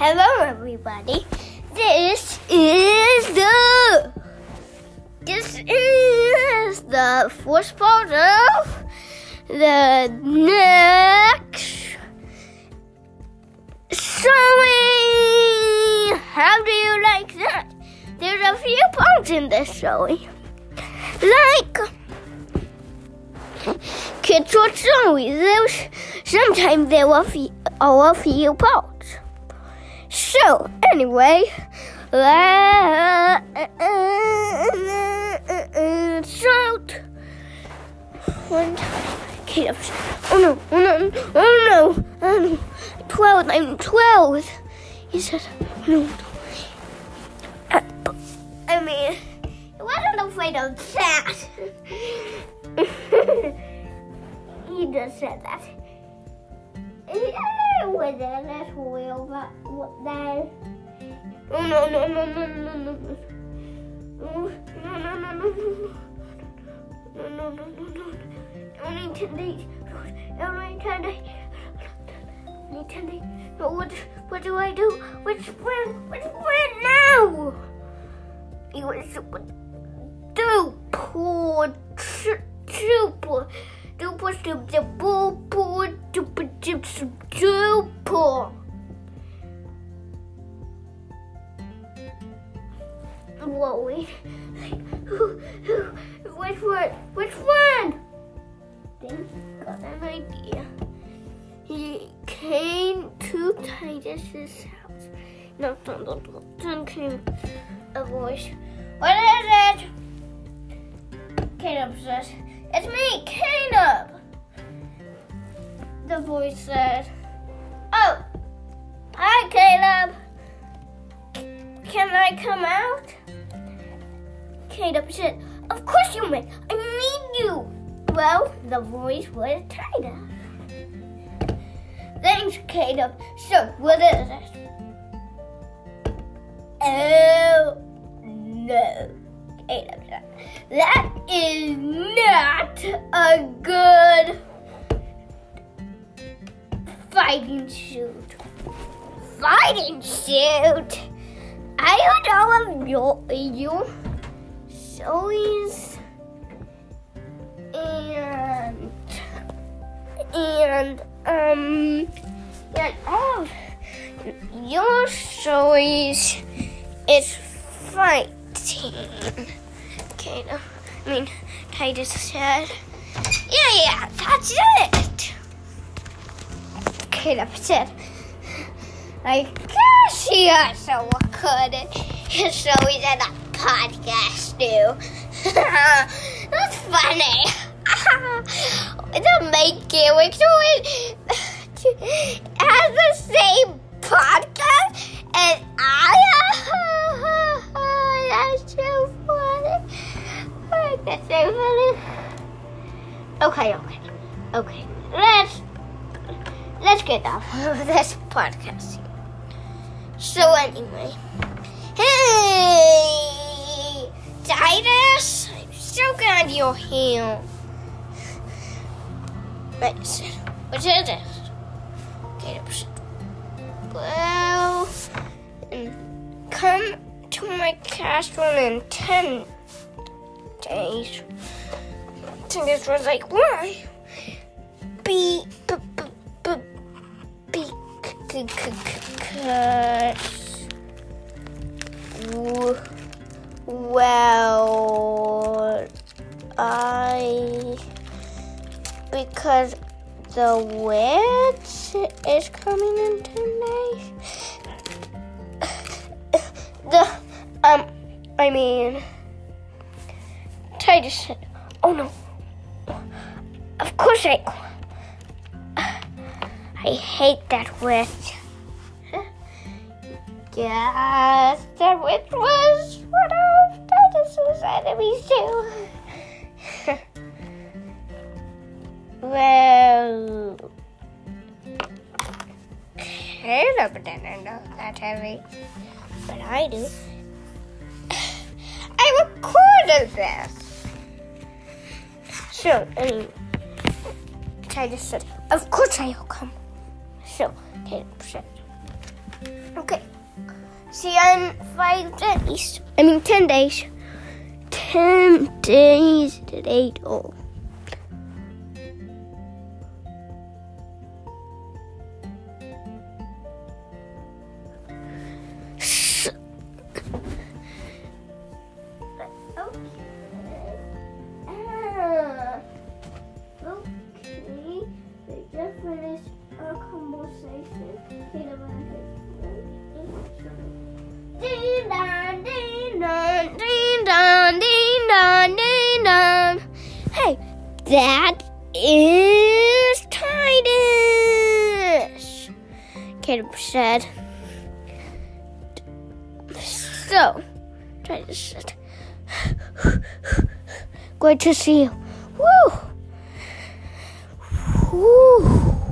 Hello, everybody. This is the this is the first part of the next sewing. How do you like that? There's a few parts in this sewing, like kids sewing. There's sometimes there are few, are a few parts. So anyway, let's start. One time, Caleb "Oh no! Oh no! Oh no! Oh no! Twelve! I'm twelve!" He said, "No." no. Uh, I mean, he wasn't afraid of that. he just said that. Yeah, with that, that's real, but what that? Oh no no no no no no no. Oh, No no no no no no. No no no no no. Only ten days. Only ten days. Only ten days. But what what do I do? Which friend? Which friend now? You was do poor super duper super duper duper duper duper. Wait. Which one? Which one? Then got an idea. He came to Titus's house. No, don't, don't, don't. Then came a voice. What is it? Caleb says, It's me, Caleb. The voice said, Oh, hi, Caleb. Can I come out? Caleb said, Of course you may. I need you. Well, the voice was Titus. Thanks, Caleb. So, what is it? Oh, no. Caleb That is not a good fighting suit. Fighting suit? I don't know if you, sewings and and um and all your stories is fighting. Okay, no, I mean Titus said, yeah, yeah, that's it. Caleb said, I guess he also could. So we did a podcast too. That's funny. the main character has the same podcast and I. That's so funny. That's so funny. Okay, okay, okay. Let's let's get off of this podcast. So anyway, hey, Titus, I'm so glad you're here. Right, what is this? Okay, well, come to my castle in ten days. Titus was like, why? Be, b, b, b, be, c- c- c- cause, because the witch is coming in days. The, um, I mean, Titus oh no, of course I, I hate that witch. Yes, that witch was one of Titus's enemies too. Heavy, but I do. I recorded this. So, um, anyway, just said, Of course I'll come. So, Caleb said, Okay. See you in five days. I mean, ten days. Ten days today. Oh. That is Titus, Caleb said. So, Titus said, Great to see you. Woo! Woo!